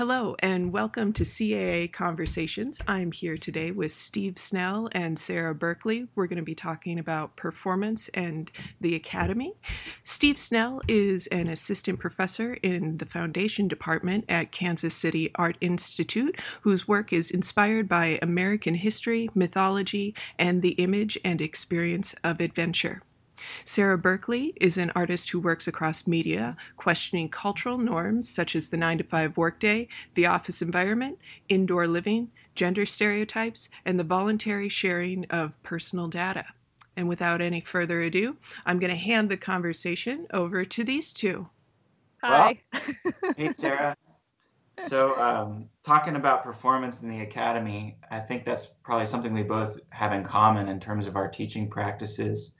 Hello, and welcome to CAA Conversations. I'm here today with Steve Snell and Sarah Berkeley. We're going to be talking about performance and the academy. Steve Snell is an assistant professor in the foundation department at Kansas City Art Institute, whose work is inspired by American history, mythology, and the image and experience of adventure. Sarah Berkeley is an artist who works across media, questioning cultural norms such as the 9 to 5 workday, the office environment, indoor living, gender stereotypes, and the voluntary sharing of personal data. And without any further ado, I'm going to hand the conversation over to these two. Hi. Well, hey, Sarah. So, um, talking about performance in the academy, I think that's probably something we both have in common in terms of our teaching practices.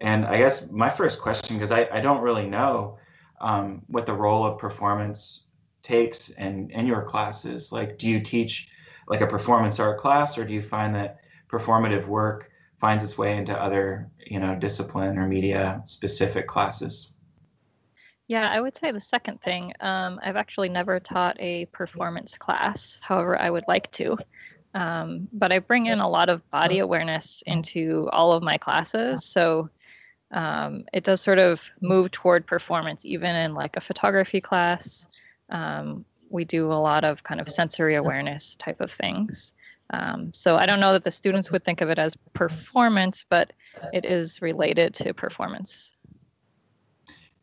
And I guess my first question, because I, I don't really know um, what the role of performance takes in, in your classes. Like, do you teach like a performance art class, or do you find that performative work finds its way into other, you know, discipline or media specific classes? Yeah, I would say the second thing. Um, I've actually never taught a performance class. However, I would like to. Um, but I bring in a lot of body awareness into all of my classes. So um, it does sort of move toward performance, even in like a photography class. Um, we do a lot of kind of sensory awareness type of things. Um, so I don't know that the students would think of it as performance, but it is related to performance.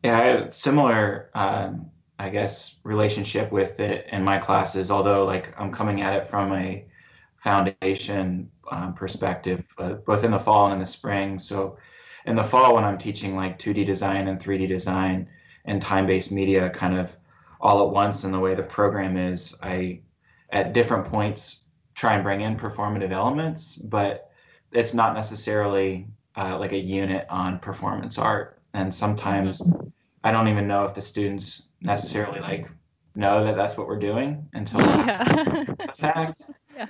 Yeah, I have similar, um, I guess, relationship with it in my classes. Although, like, I'm coming at it from a foundation um, perspective, uh, both in the fall and in the spring. So in the fall when I'm teaching like 2D design and 3D design and time-based media kind of all at once in the way the program is, I at different points try and bring in performative elements, but it's not necessarily uh, like a unit on performance art. And sometimes mm-hmm. I don't even know if the students necessarily like know that that's what we're doing until yeah. the fact. Yeah.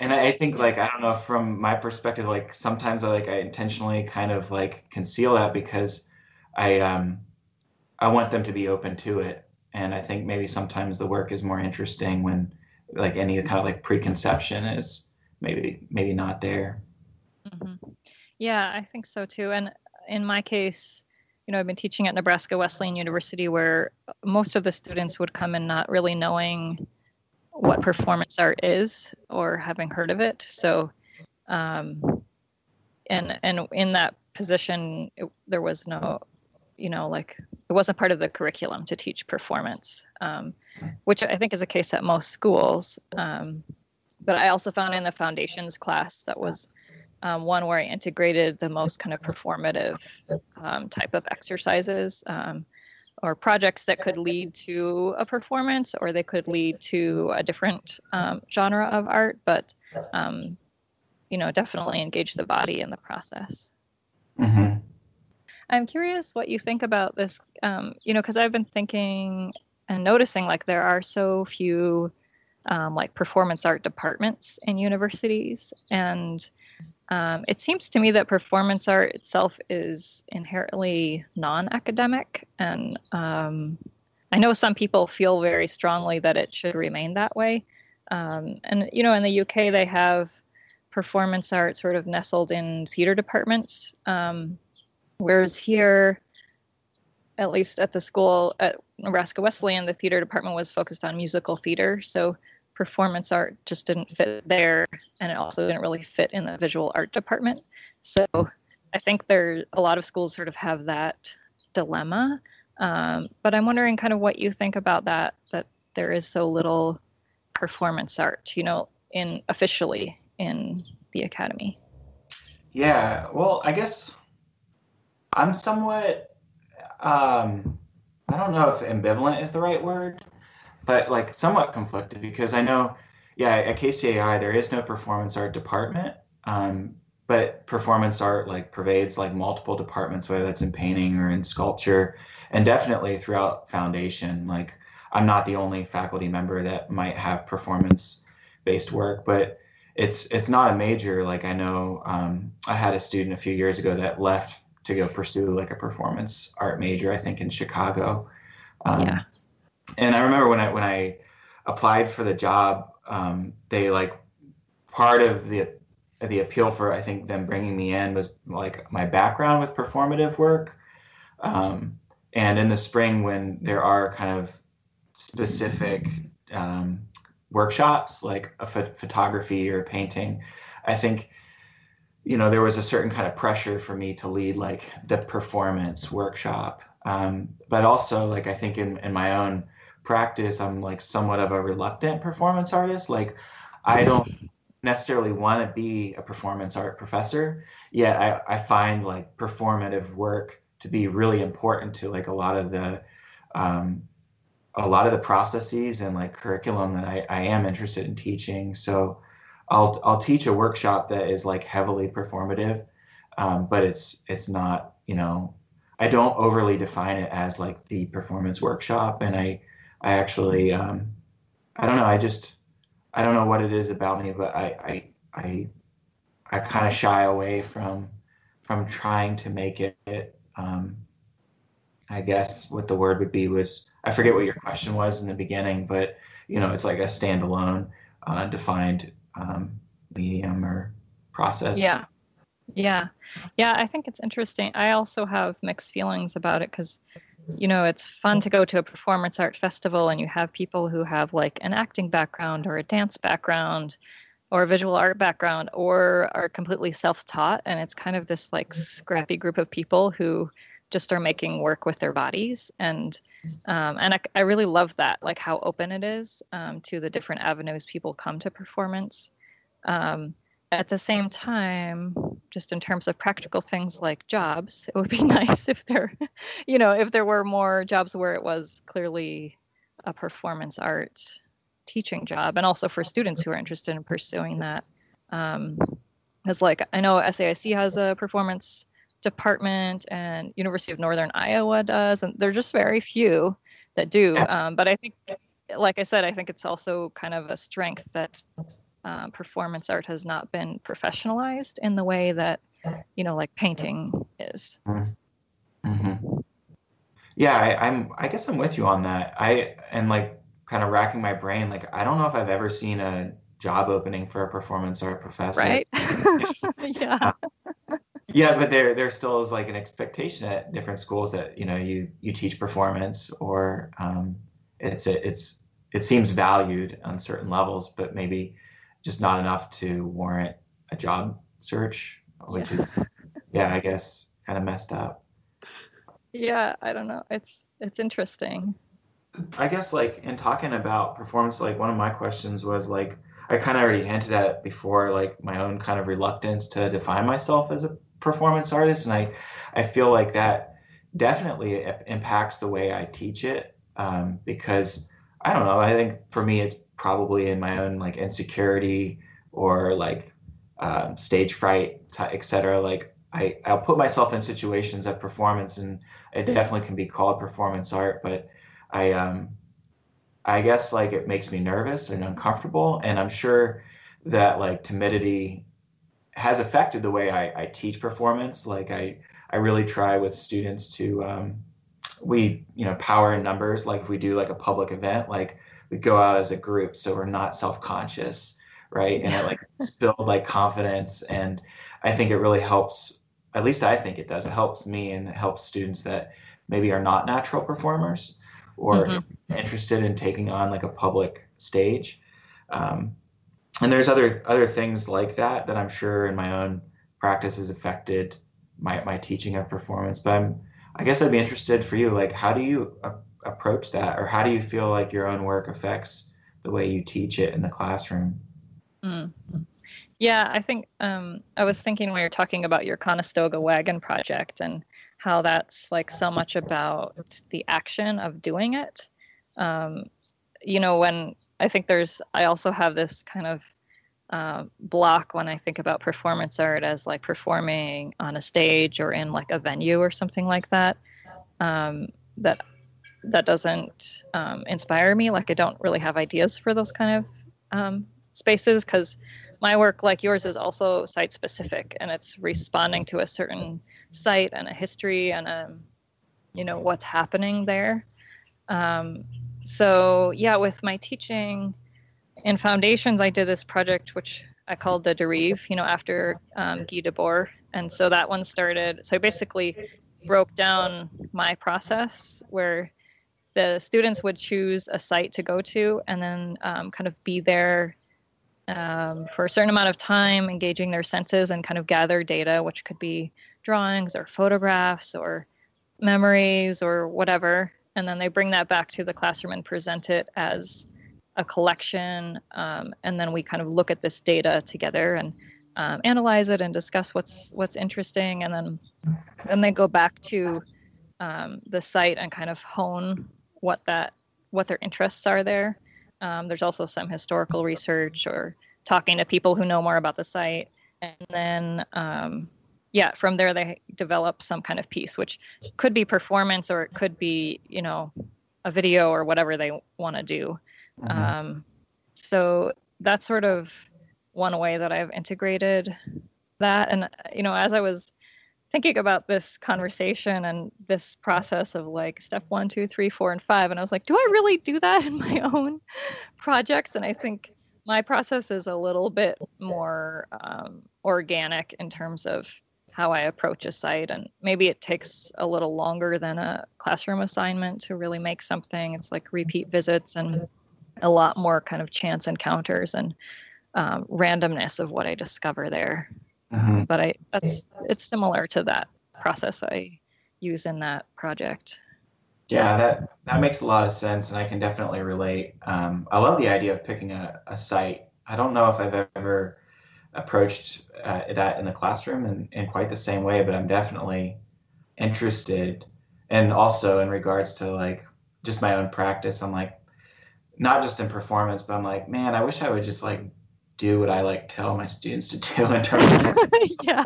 And I think like I don't know from my perspective, like sometimes I like I intentionally kind of like conceal that because I um I want them to be open to it. And I think maybe sometimes the work is more interesting when like any kind of like preconception is maybe maybe not there. Mm-hmm. Yeah, I think so too. And in my case, you know, I've been teaching at Nebraska Wesleyan University where most of the students would come in not really knowing what performance art is or having heard of it. So, um, and and in that position, it, there was no, you know, like it wasn't part of the curriculum to teach performance, um, which I think is a case at most schools. Um, but I also found in the foundations class that was um, one where I integrated the most kind of performative um, type of exercises. Um, or projects that could lead to a performance or they could lead to a different um, genre of art but um, you know definitely engage the body in the process mm-hmm. i'm curious what you think about this um, you know because i've been thinking and noticing like there are so few um, like performance art departments in universities and um, it seems to me that performance art itself is inherently non academic. And um, I know some people feel very strongly that it should remain that way. Um, and, you know, in the UK, they have performance art sort of nestled in theater departments. Um, whereas here, at least at the school at Nebraska Wesleyan, the theater department was focused on musical theater. So performance art just didn't fit there and it also didn't really fit in the visual art department. So i think there a lot of schools sort of have that dilemma. Um, but i'm wondering kind of what you think about that that there is so little performance art you know in officially in the academy. Yeah well i guess i'm somewhat um, i don't know if ambivalent is the right word but like somewhat conflicted because I know, yeah, at KCAI there is no performance art department, um, but performance art like pervades like multiple departments, whether that's in painting or in sculpture, and definitely throughout foundation. Like I'm not the only faculty member that might have performance based work, but it's it's not a major. Like I know um, I had a student a few years ago that left to go pursue like a performance art major, I think in Chicago. Um, yeah and I remember when I when I applied for the job, um, they like part of the the appeal for I think them bringing me in was like my background with performative work. Um, and in the spring, when there are kind of specific um, workshops like a ph- photography or painting, I think you know there was a certain kind of pressure for me to lead like the performance workshop. Um, but also like I think in, in my own practice, I'm like somewhat of a reluctant performance artist. Like I don't necessarily want to be a performance art professor, yet I, I find like performative work to be really important to like a lot of the um, a lot of the processes and like curriculum that I, I am interested in teaching. So I'll I'll teach a workshop that is like heavily performative, um, but it's it's not you know I don't overly define it as like the performance workshop, and I I actually um, I don't know I just I don't know what it is about me, but I I I, I kind of shy away from from trying to make it. Um, I guess what the word would be was I forget what your question was in the beginning, but you know it's like a standalone, uh, defined um, medium or process. Yeah. Yeah. Yeah. I think it's interesting. I also have mixed feelings about it because, you know, it's fun to go to a performance art festival and you have people who have like an acting background or a dance background or a visual art background or are completely self taught. And it's kind of this like scrappy group of people who just are making work with their bodies. And um, and I, I, really love that like how open it is um, to the different avenues people come to performance. Um, at the same time just in terms of practical things like jobs it would be nice if there you know if there were more jobs where it was clearly a performance art teaching job and also for students who are interested in pursuing that because like i know saic has a performance department and University of Northern Iowa does, and there are just very few that do. Um, but I think, like I said, I think it's also kind of a strength that um, performance art has not been professionalized in the way that you know, like painting is. Mm-hmm. Yeah, I, I'm. I guess I'm with you on that. I and like kind of racking my brain. Like I don't know if I've ever seen a job opening for a performance art professor. Right. yeah. Uh, yeah but there there still is like an expectation at different schools that you know you you teach performance or um, it's it's it seems valued on certain levels but maybe just not enough to warrant a job search which yeah. is yeah i guess kind of messed up yeah i don't know it's it's interesting i guess like in talking about performance like one of my questions was like i kind of already hinted at it before like my own kind of reluctance to define myself as a performance artist, and I I feel like that definitely impacts the way I teach it um, because I don't know. I think for me, it's probably in my own like insecurity or like um, stage fright, etc. Like I I'll put myself in situations of performance, and it definitely can be called performance art, but I um I guess like it makes me nervous and uncomfortable, and I'm sure that like timidity has affected the way I, I teach performance. Like I, I really try with students to, um, we, you know, power in numbers. Like if we do like a public event, like we go out as a group, so we're not self-conscious, right? And it like build like confidence. And I think it really helps. At least I think it does. It helps me and it helps students that maybe are not natural performers or mm-hmm. interested in taking on like a public stage. Um, and there's other other things like that that I'm sure in my own practice has affected my my teaching of performance. But I'm, I guess I'd be interested for you, like how do you approach that, or how do you feel like your own work affects the way you teach it in the classroom? Mm. Yeah, I think um, I was thinking when you're talking about your Conestoga wagon project and how that's like so much about the action of doing it. Um, you know, when I think there's, I also have this kind of uh, block when I think about performance art as like performing on a stage or in like a venue or something like that. Um, that that doesn't um, inspire me. Like I don't really have ideas for those kind of um, spaces because my work, like yours, is also site specific and it's responding to a certain site and a history and a, um, you know what's happening there. Um, so yeah, with my teaching in foundations, I did this project which I called the Derive, you know, after um, Guy Debord. And so that one started. So I basically broke down my process where the students would choose a site to go to and then um, kind of be there um, for a certain amount of time, engaging their senses and kind of gather data, which could be drawings or photographs or memories or whatever. And then they bring that back to the classroom and present it as a collection, um, and then we kind of look at this data together and um, analyze it and discuss what's what's interesting, and then then they go back to um, the site and kind of hone what that what their interests are there. Um, there's also some historical research or talking to people who know more about the site, and then um, yeah, from there they develop some kind of piece, which could be performance or it could be you know a video or whatever they want to do. Mm-hmm. Um, so that's sort of one way that I've integrated that. And, you know, as I was thinking about this conversation and this process of like step one, two, three, four, and five, and I was like, do I really do that in my own projects? And I think my process is a little bit more um, organic in terms of how I approach a site. And maybe it takes a little longer than a classroom assignment to really make something. It's like repeat visits and a lot more kind of chance encounters and um, randomness of what I discover there. Mm-hmm. But I that's it's similar to that process I use in that project. Yeah, that that makes a lot of sense, and I can definitely relate. Um, I love the idea of picking a, a site. I don't know if I've ever approached uh, that in the classroom in, in quite the same way, but I'm definitely interested. And also in regards to like just my own practice, I'm like, not just in performance, but I'm like, man, I wish I would just like do what I like tell my students to do in terms of yeah,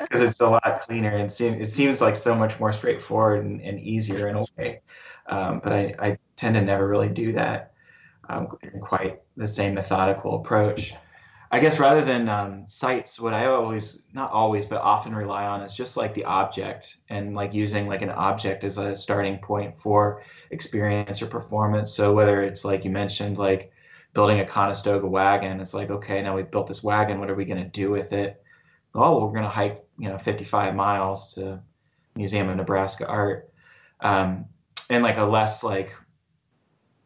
because it's a lot cleaner and seem, it seems like so much more straightforward and, and easier in a way. Um, but I, I tend to never really do that um, in quite the same methodical approach. I guess rather than um, sites, what I always, not always, but often rely on is just like the object and like using like an object as a starting point for experience or performance. So whether it's like you mentioned, like building a Conestoga wagon, it's like, okay, now we've built this wagon. What are we going to do with it? Oh, we're going to hike, you know, 55 miles to Museum of Nebraska Art. Um, and like a less like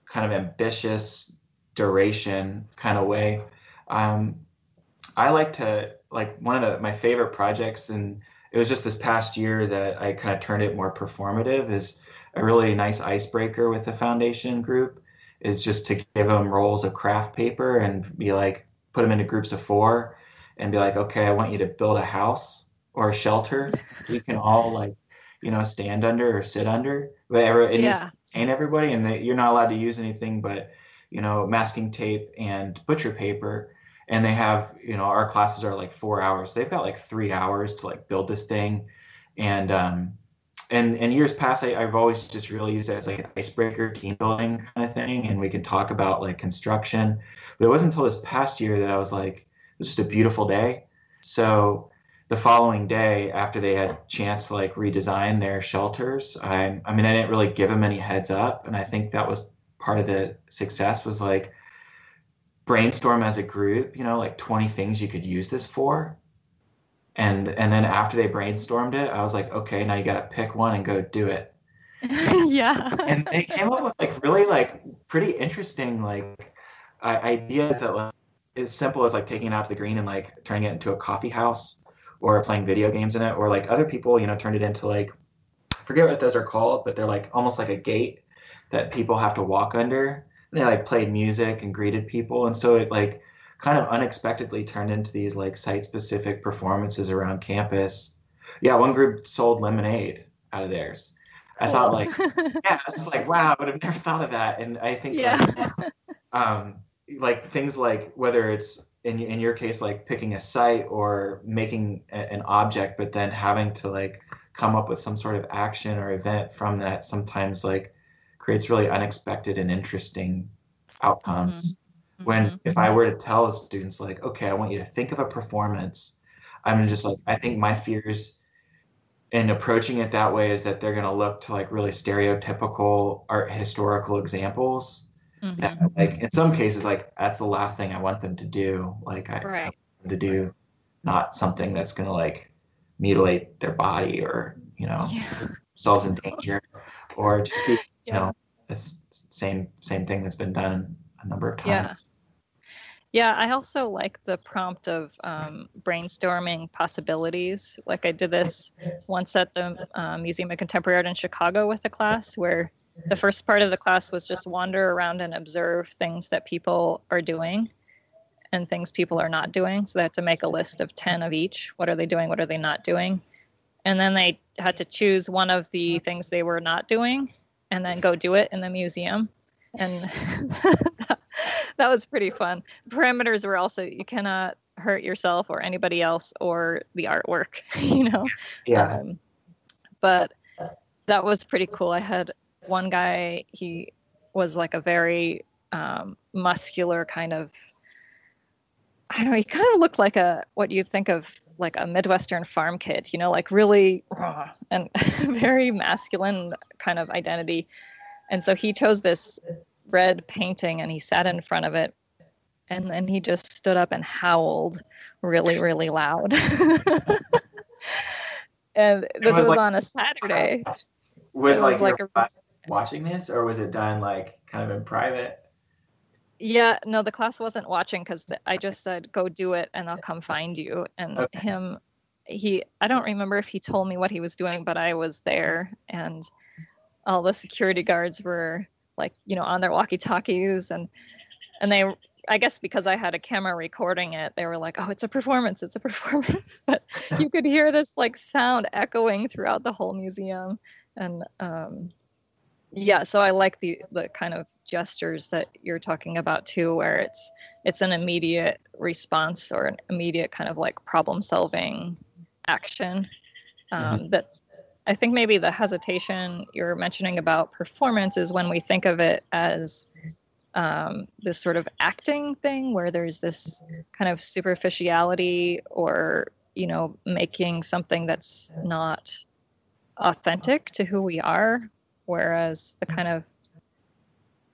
kind of ambitious duration kind of way um, I like to like one of the my favorite projects, and it was just this past year that I kind of turned it more performative. Is a really nice icebreaker with the foundation group is just to give them rolls of craft paper and be like put them into groups of four and be like okay i want you to build a house or a shelter we can all like you know stand under or sit under. But it needs to contain everybody and they, you're not allowed to use anything but you know masking tape and butcher paper. And they have you know our classes are like four hours. They've got like three hours to like build this thing. And um and in years past I, have always just really used it as like an icebreaker team building kind of thing and we could talk about like construction but it wasn't until this past year that i was like it was just a beautiful day so the following day after they had chance to like redesign their shelters i i mean i didn't really give them any heads up and i think that was part of the success was like brainstorm as a group, you know, like 20 things you could use this for. And and then after they brainstormed it, I was like, okay, now you got to pick one and go do it. yeah. and they came up with like really like pretty interesting like uh, ideas that like as simple as like taking it out to the green and like turning it into a coffee house or playing video games in it or like other people, you know, turned it into like I forget what those are called, but they're like almost like a gate that people have to walk under they like played music and greeted people and so it like kind of unexpectedly turned into these like site specific performances around campus yeah one group sold lemonade out of theirs i thought like yeah i was just like wow i would have never thought of that and i think yeah. like, um like things like whether it's in, in your case like picking a site or making a, an object but then having to like come up with some sort of action or event from that sometimes like creates really unexpected and interesting outcomes. Mm-hmm. When mm-hmm. if I were to tell students like, okay, I want you to think of a performance, I'm just like, I think my fears and approaching it that way is that they're going to look to like really stereotypical art historical examples Mhm. that like in some cases like that's the last thing i want them to do like i, I want them to do not something that's going to like mutilate their body or you know Yeah. themselves in danger or just be you know it's same same thing that's been done a number of times Yeah. Yeah, I also like the prompt of um, brainstorming possibilities. Like I did this once at the uh, Museum of Contemporary Art in Chicago with a class where the first part of the class was just wander around and observe things that people are doing and things people are not doing. So they had to make a list of 10 of each. What are they doing? What are they not doing? And then they had to choose one of the things they were not doing and then go do it in the museum. And that, was pretty fun. The Parameters were also you cannot hurt yourself or anybody else or the artwork, you know? yeah Um, but that was pretty cool. I had one guy, he was like a very um, muscular kind of, I don't know, he kind of looked like a, what you think of like a Midwestern farm kid, you know, like really raw and very masculine kind of identity. And so he chose this red painting and he sat in front of it and then he just stood up and howled really, really loud. and this was was, like- on a Saturday. was like, was like a- watching this or was it done like kind of in private Yeah, no, the class wasn't watching because I just said, go do it and I'll come find you. And Okay. him, he, I don't remember if he told me what he was doing, but I was there and all the security guards were like, you know, on their walkie talkies and, and they, I guess because I had a camera recording it, they were like, oh, it's a performance, it's a performance. But you could hear this like sound echoing throughout the whole museum. And, um, yeah so i like the the kind of gestures that you're talking about too where it's it's an immediate response or an immediate kind of like problem solving action um, that i think maybe the hesitation you're mentioning about performance is when we think of it as um, this sort of acting thing where there's this kind of superficiality or you know making something that's not authentic to who we are whereas the kind of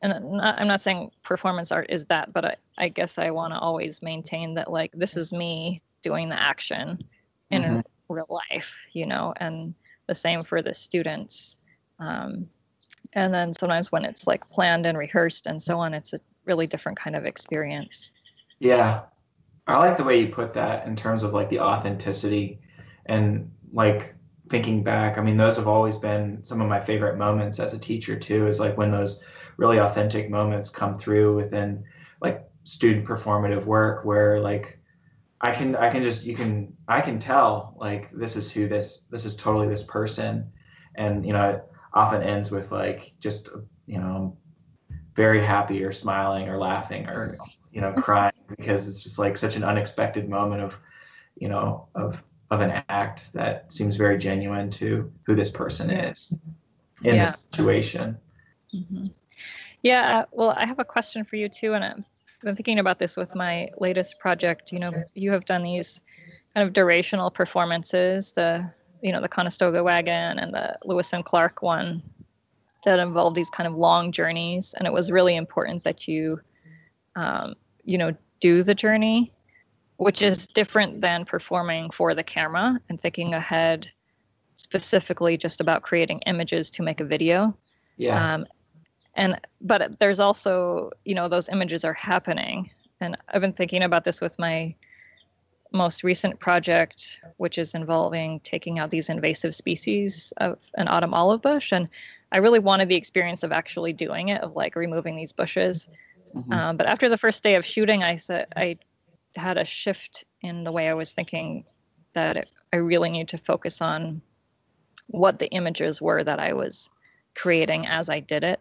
and I'm not, I'm not saying performance art is that but i, I guess i want to always maintain that like this is me doing the action in Mhm. real life you know and the same for the students um, and then sometimes when it's like planned and rehearsed and so on it's a really different kind of experience Yeah. I like the way you put that in terms of like the authenticity and like thinking back. I mean, those have always been some of my favorite moments as a teacher too, is like when those really authentic moments come through within like student performative work where like I can I can just you can I can tell like this is who this this is totally this person. And you know it often ends with like just you know very happy or smiling or laughing or you know crying because it's just like such an unexpected moment of you know of of an act that seems very genuine to who this person is in Yeah. this situation. Hmm Yeah, uh, well, I have a question for you too, and I've been thinking about this with my latest project. You know, you have done these kind of durational performances, the you know the Conestoga wagon and the Lewis and Clark one that involved these kind of long journeys, and it was really important that you, um, you know, do the journey, which is different than performing for the camera and thinking ahead specifically just about creating images to make a video yeah um, and but there's also you know those images are happening. And i've been thinking about this with my most recent project which is involving taking out these invasive species of an autumn olive bush. And i really wanted the experience of actually doing it of like removing these bushes. Mhm. um, but after the first day of shooting i said i had a shift in the way i was thinking that it, i really need to focus on what the images were that i was creating as i did it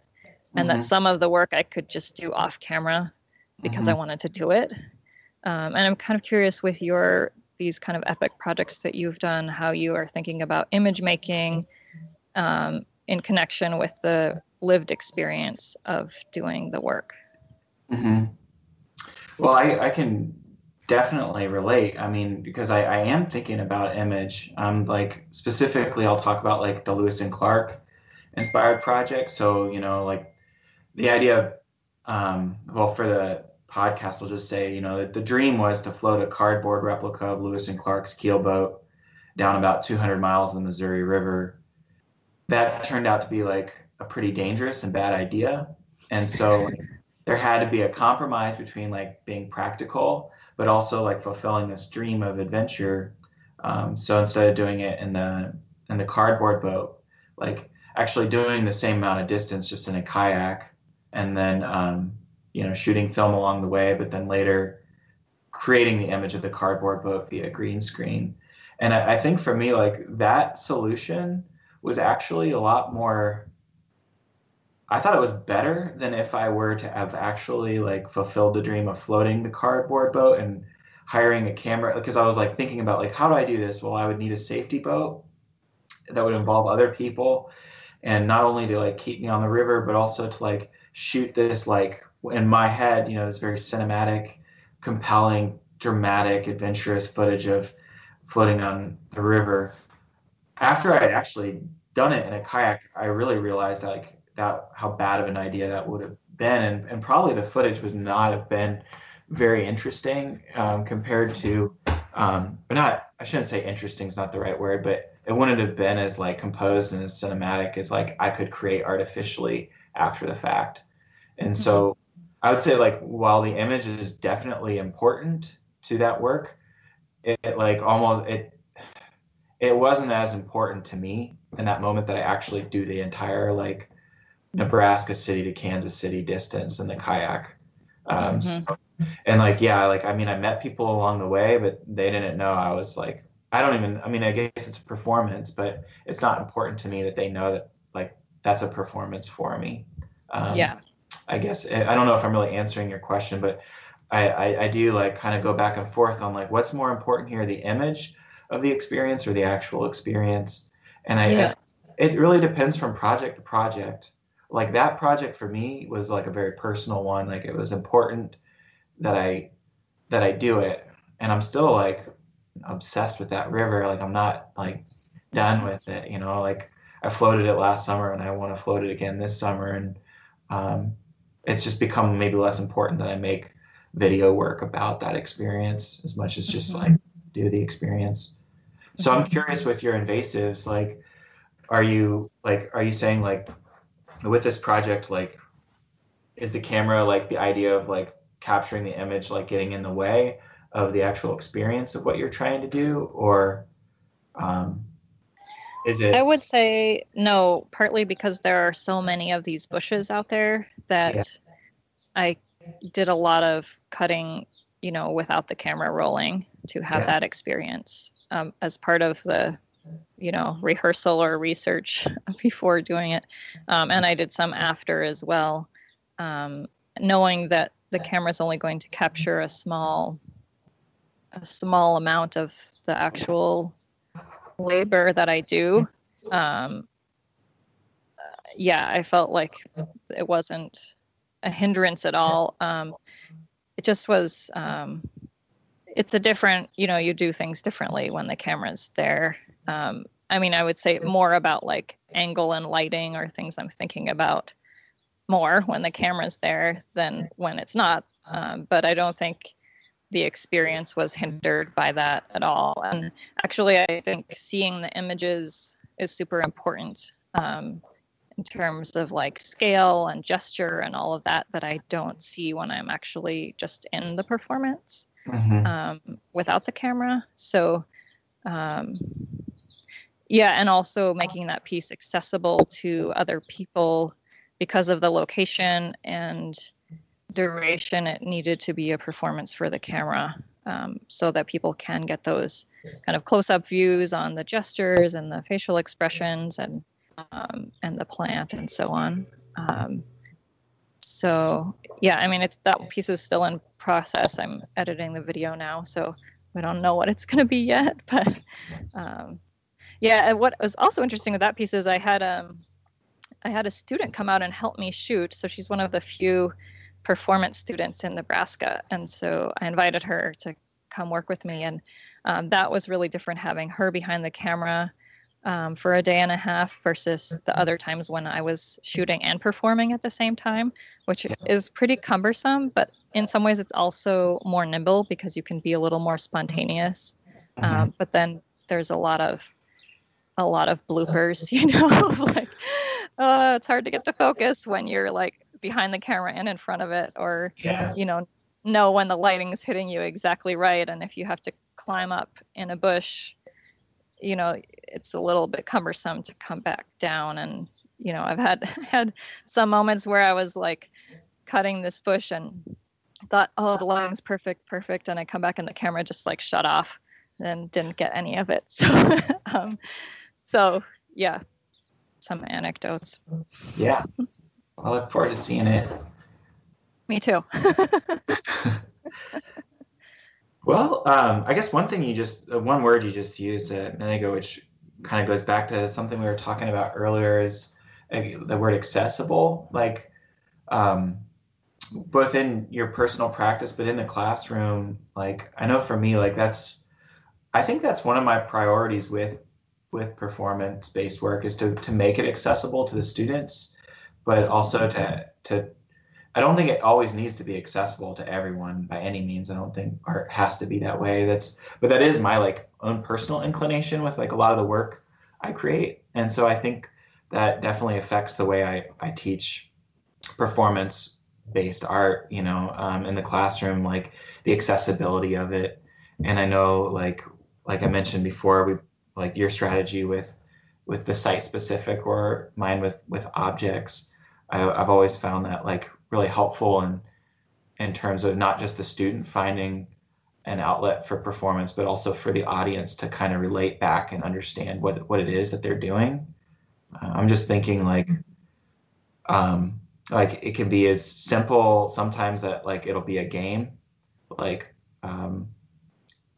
and Mhm. that some of the work I could just do off camera because I wanted to do it. Um, and I'm kind of curious with your these kind of epic projects that you've done, how you are thinking about image making um, in connection with the lived experience of doing the work. hmm Well, I, I can definitely relate. I mean, because I, I am thinking about image. Um, like specifically, I'll talk about like the Lewis and Clark inspired project. So you know, like the idea of um, well, for the podcast, I'll just say you know that the dream was to float a cardboard replica of Lewis and Clark's keelboat down about 200 miles of the Missouri River. That turned out to be like a pretty dangerous and bad idea, and so like, there had to be a compromise between like being practical but also like fulfilling this dream of adventure. Um, so instead of doing it in the in the cardboard boat, like actually doing the same amount of distance just in a kayak, and then um, you know shooting film along the way, but then later creating the image of the cardboard boat via green screen. And I, I think for me, like that solution was actually a lot more I thought it was better than if I were to have actually like fulfilled the dream of floating the cardboard boat and hiring a camera because I was like thinking about like how do I do this? Well, I would need a safety boat that would involve other people and not only to like keep me on the river but also to like shoot this like in my head, you know, this very cinematic, compelling, dramatic, adventurous footage of floating on the river. After I had actually done it in a kayak, I really realized like that how bad of an idea that would have been, and, and probably the footage would not have been very interesting um, compared to, um, but not I shouldn't say interesting is not the right word, but it wouldn't have been as like composed and as cinematic as like I could create artificially after the fact. And so mm-hmm. I would say like while the image is definitely important to that work, it, it like almost it it wasn't as important to me in that moment that I actually do the entire like Nebraska City to Kansas City distance in the kayak. Um, mm-hmm. so, and like, yeah, like, I mean, I met people along the way, but they didn't know I was like, I don't even, I mean, I guess it's a performance, but it's not important to me that they know that that's a performance for me. Um, yeah. I guess, I don't know if I'm really answering your question, but I, I, I do like kind of go back and forth on like, what's more important here, the image of the experience or the actual experience? And I, yeah. I it really depends from project to project like that project for me was like a very personal one like it was important that i that i do it and i'm still like obsessed with that river like i'm not like done with it you know like i floated it last summer and i want to float it again this summer and um, it's just become maybe less important that i make video work about that experience as much as just mm-hmm. like do the experience so i'm mm-hmm. curious with your invasives like are you like are you saying like with this project like is the camera like the idea of like capturing the image like getting in the way of the actual experience of what you're trying to do or um, is it i would say no partly because there are so many of these bushes out there that yeah. i did a lot of cutting you know without the camera rolling to have yeah. that experience um, as part of the you know rehearsal or research before doing it um, and i did some after as well um, knowing that the camera is only going to capture a small a small amount of the actual labor that i do um, yeah i felt like it wasn't a hindrance at all. Um, it just was um, it's a different you know you do things differently when the camera's there. Um, I mean, I would say more about like angle and lighting or things I'm thinking about more when the camera's there than when it's not. Um, but I don't think the experience was hindered by that at all. And actually, I think seeing the images is super important um, in terms of like scale and gesture and all of that that I don't see when I'm actually just in the performance mm-hmm. um, without the camera. So, um, yeah and also making that piece accessible to other people because of the location and duration it needed to be a performance for the camera um, so that people can get those kind of close-up views on the gestures and the facial expressions and um, and the plant and so on um, so yeah i mean it's that piece is still in process i'm editing the video now so we don't know what it's going to be yet but um, yeah, what was also interesting with that piece is I had um I had a student come out and help me shoot. So she's one of the few performance students in Nebraska, and so I invited her to come work with me. And um, that was really different having her behind the camera um, for a day and a half versus the other times when I was shooting and performing at the same time, which is pretty cumbersome. But in some ways, it's also more nimble because you can be a little more spontaneous. Mm-hmm. Um, but then there's a lot of a lot of bloopers, you know, like uh, it's hard to get the focus when you're like behind the camera and in front of it, or yeah. you know, know when the lighting is hitting you exactly right, and if you have to climb up in a bush you know it's a little bit cumbersome to come back down. And you know i've had had some moments where i was like cutting this bush and thought oh the lighting's perfect perfect. And i come back and the camera just like shut off and didn't get any of it. So um, so yeah some anecdotes. Yeah i look forward to seeing it me too Well, um, I guess one thing you just, uh, one word you just used a minute ago, which kind of goes back to something we were talking about earlier, is uh, the word accessible. Like, um, both in your personal practice, but in the classroom. Like, I know for me, like that's, I think that's one of my priorities with with performance based work is to to make it accessible to the students, but also to to I don't think it always needs to be accessible to everyone by any means. I don't think art has to be that way. That's but that is my like own personal inclination with like a lot of the work I create. And so I think that definitely affects the way I, I teach performance based art, you know, um, in the classroom, like the accessibility of it. And I know like like I mentioned before, we like your strategy with with the site specific or mine with with objects. I, I've always found that like really helpful in in terms of not just the student finding an outlet for performance, but also for the audience to kind of relate back and understand what what it is that they're doing. Uh, I'm just thinking like, um, like it can be as simple sometimes that like it'll be a game, like um,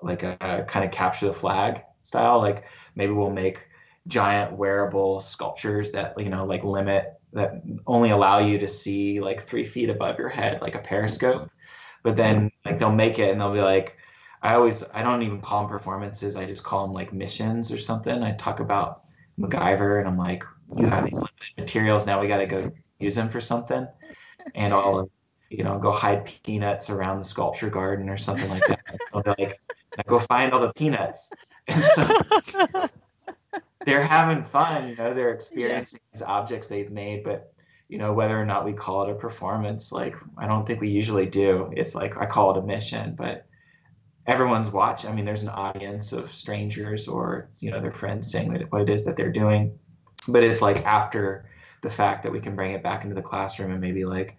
like a, a kind of capture the flag style. Like maybe we'll make giant wearable sculptures that you know like limit that only allow you to see like three feet above your head, like a periscope. But then like they'll make it and they'll be like, I always I don't even call them performances. I just call them like missions or something. I talk about MacGyver and I'm like, you have these limited materials now. We got to go use them for something, and I'll you know go hide peanuts around the sculpture garden or something like that. I'll be like, go find all the peanuts. And so they're having fun, you know, they're experiencing yeah. these objects they've made, but you know, whether or not we call it a performance, like I don't think we usually do. It's like I call it a mission, but everyone's watching. I mean, there's an audience of strangers or you know their friends saying what it is that they're doing, but it's like after the fact that we can bring it back into the classroom and maybe like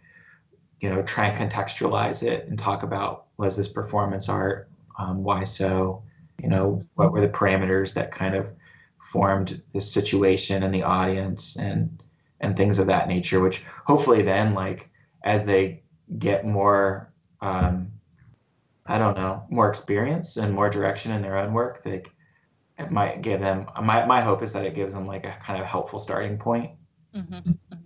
you know try and contextualize it and talk about was this performance art, um, why so, you know, what were the parameters that kind of formed this situation and the audience and and things of that nature which hopefully then like as they get more um, i don't know more experience and more direction in their own work they it might give them my, my hope is that it gives them like a kind of helpful starting point mm-hmm. Mm-hmm.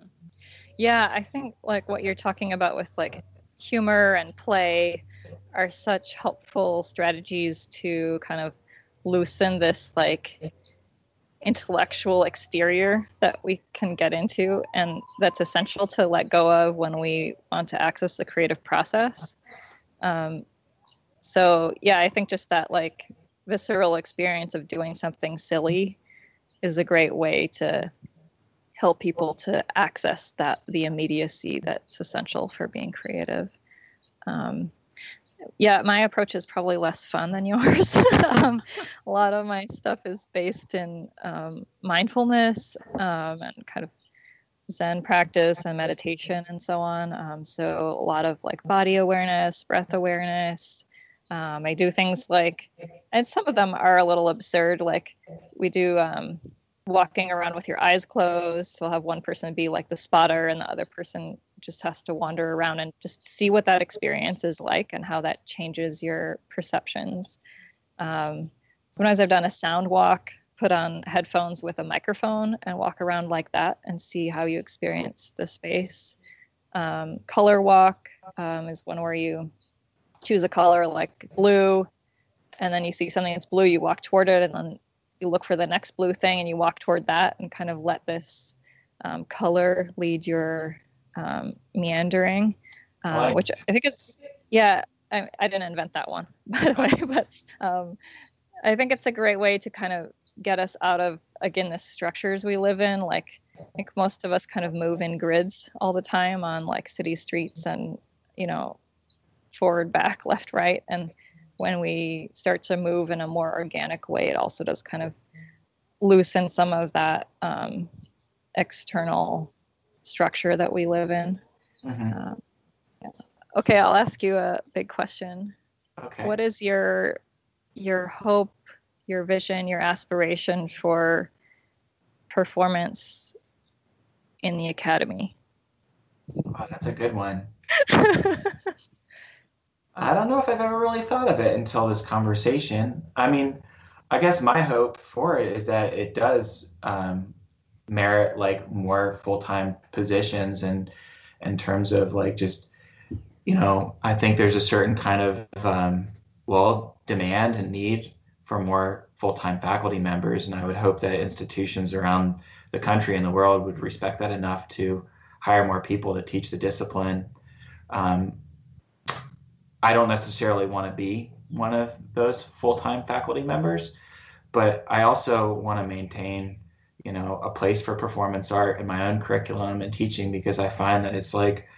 yeah i think like what you're talking about with like humor and play are such helpful strategies to kind of loosen this like intellectual exterior that we can get into and that's essential to let go of when we want to access the creative process. Um, so yeah i think just that like visceral experience of doing something silly is a great way to help people to access that the immediacy that's essential for being creative. Um, yeah, my approach is probably less fun than yours. um, a lot of my stuff is based in um, mindfulness um, and kind of Zen practice and meditation and so on. Um, so a lot of like body awareness, breath awareness. Um, I do things like, and some of them are a little absurd. Like we do um, walking around with your eyes closed. So I'll have one person be like the spotter and the other person just has to wander around and just see what that experience is like and how that changes your perceptions. Um, sometimes I've done a sound walk, put on headphones with a microphone and walk around like that and see how you experience the space. Um, color walk um, is one where you choose a color like blue and then you see something that's blue, you walk toward it, and then you look for the next blue thing and you walk toward that and kind of let this um, color lead your um, meandering, uh, which I think is, yeah, I, I, didn't invent that one, by the way, but um, I think it's a great way to kind of get us out of, again, the structures we live in. Like, I think most of us kind of move in grids all the time on like city streets and, you know, forward, back, left, right. And when we start to move in a more organic way, it also does kind of loosen some of that um, external structure that we live in. Mm-hmm. Uh, yeah. Okay, I'll ask you a big question. Okay. What is your your hope, your vision, your aspiration for performance in the academy? Oh, that's a good one. I don't know if I've ever really thought of it until this conversation. I mean, I guess my hope for it is that it does um, merit like more full-time positions and in terms of like just you know i think there's a certain kind of um, well demand and need for more full-time faculty members and i would hope that institutions around the country and the world would respect that enough to hire more people to teach the discipline. Um, I don't necessarily want to be one of those full-time faculty members, but I also want to maintain, you know, a place for performance art in my own curriculum and teaching because I find that it's like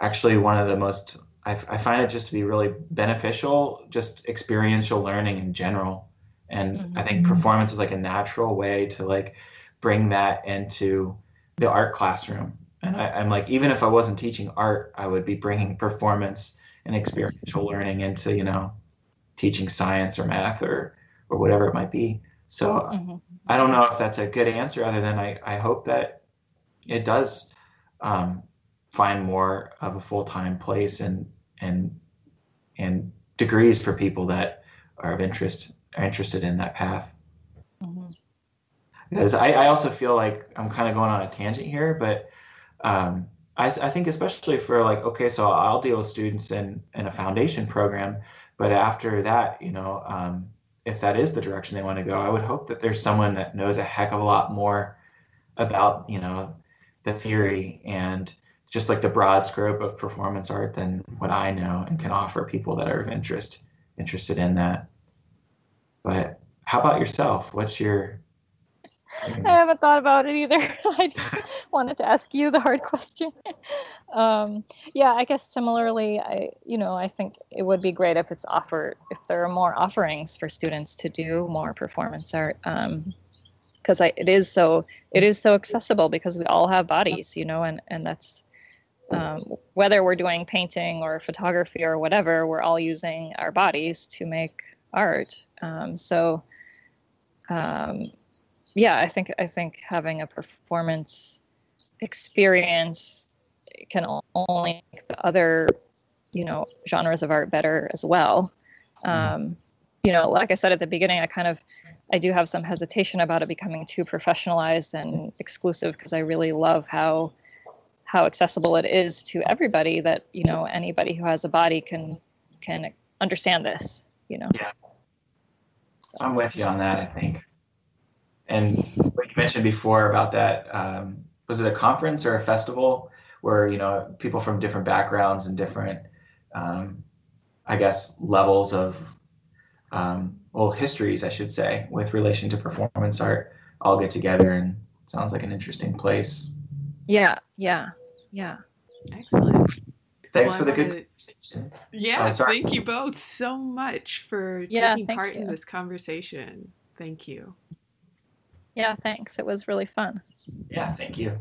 actually one of the most I, I find it just to be really beneficial, just experiential learning in general. And mm-hmm. I think performance is like a natural way to like bring that into the art classroom. And I, I'm like, even if I wasn't teaching art, I would be bringing performance and experiential learning into you know teaching science or math or or whatever it might be so mm-hmm. i don't know if that's a good answer other than i, I hope that it does um, find more of a full-time place and and and degrees for people that are of interest are interested in that path mm-hmm. because I, I also feel like i'm kind of going on a tangent here but um, I, I think especially for like okay so i'll deal with students in in a foundation program but after that you know um, if that is the direction they want to go i would hope that there's someone that knows a heck of a lot more about you know the theory and just like the broad scope of performance art than what i know and can offer people that are of interest interested in that. But how about yourself? What's your I haven't thought about it either. I wanted to ask you the hard question. Um, yeah, I guess similarly, I you know I think it would be great if it's offered if there are more offerings for students to do more performance art. because um, it is so it is so accessible because we all have bodies, you know, and and that's um, whether we're doing painting or photography or whatever, we're all using our bodies to make art. Um, so um, yeah, I think I think having a performance experience can only make the other, you know, genres of art better as well. Mm-hmm. Um, you know, like I said at the beginning, I kind of I do have some hesitation about it becoming too professionalized and exclusive because I really love how how accessible it is to everybody that you know anybody who has a body can can understand this you know yeah i'm with you on that i think and what you mentioned before about that, um, was it a conference or a festival where you know people from different backgrounds and different, um, I guess, levels of um, well histories, I should say, with relation to performance art, all get together and sounds like an interesting place. Yeah, yeah, yeah. Excellent. Thanks well, for the good to, Yeah, oh, thank you both so much for yeah, taking part you. in this conversation. Thank you. Yeah, thanks. It was really fun. Yeah, thank you.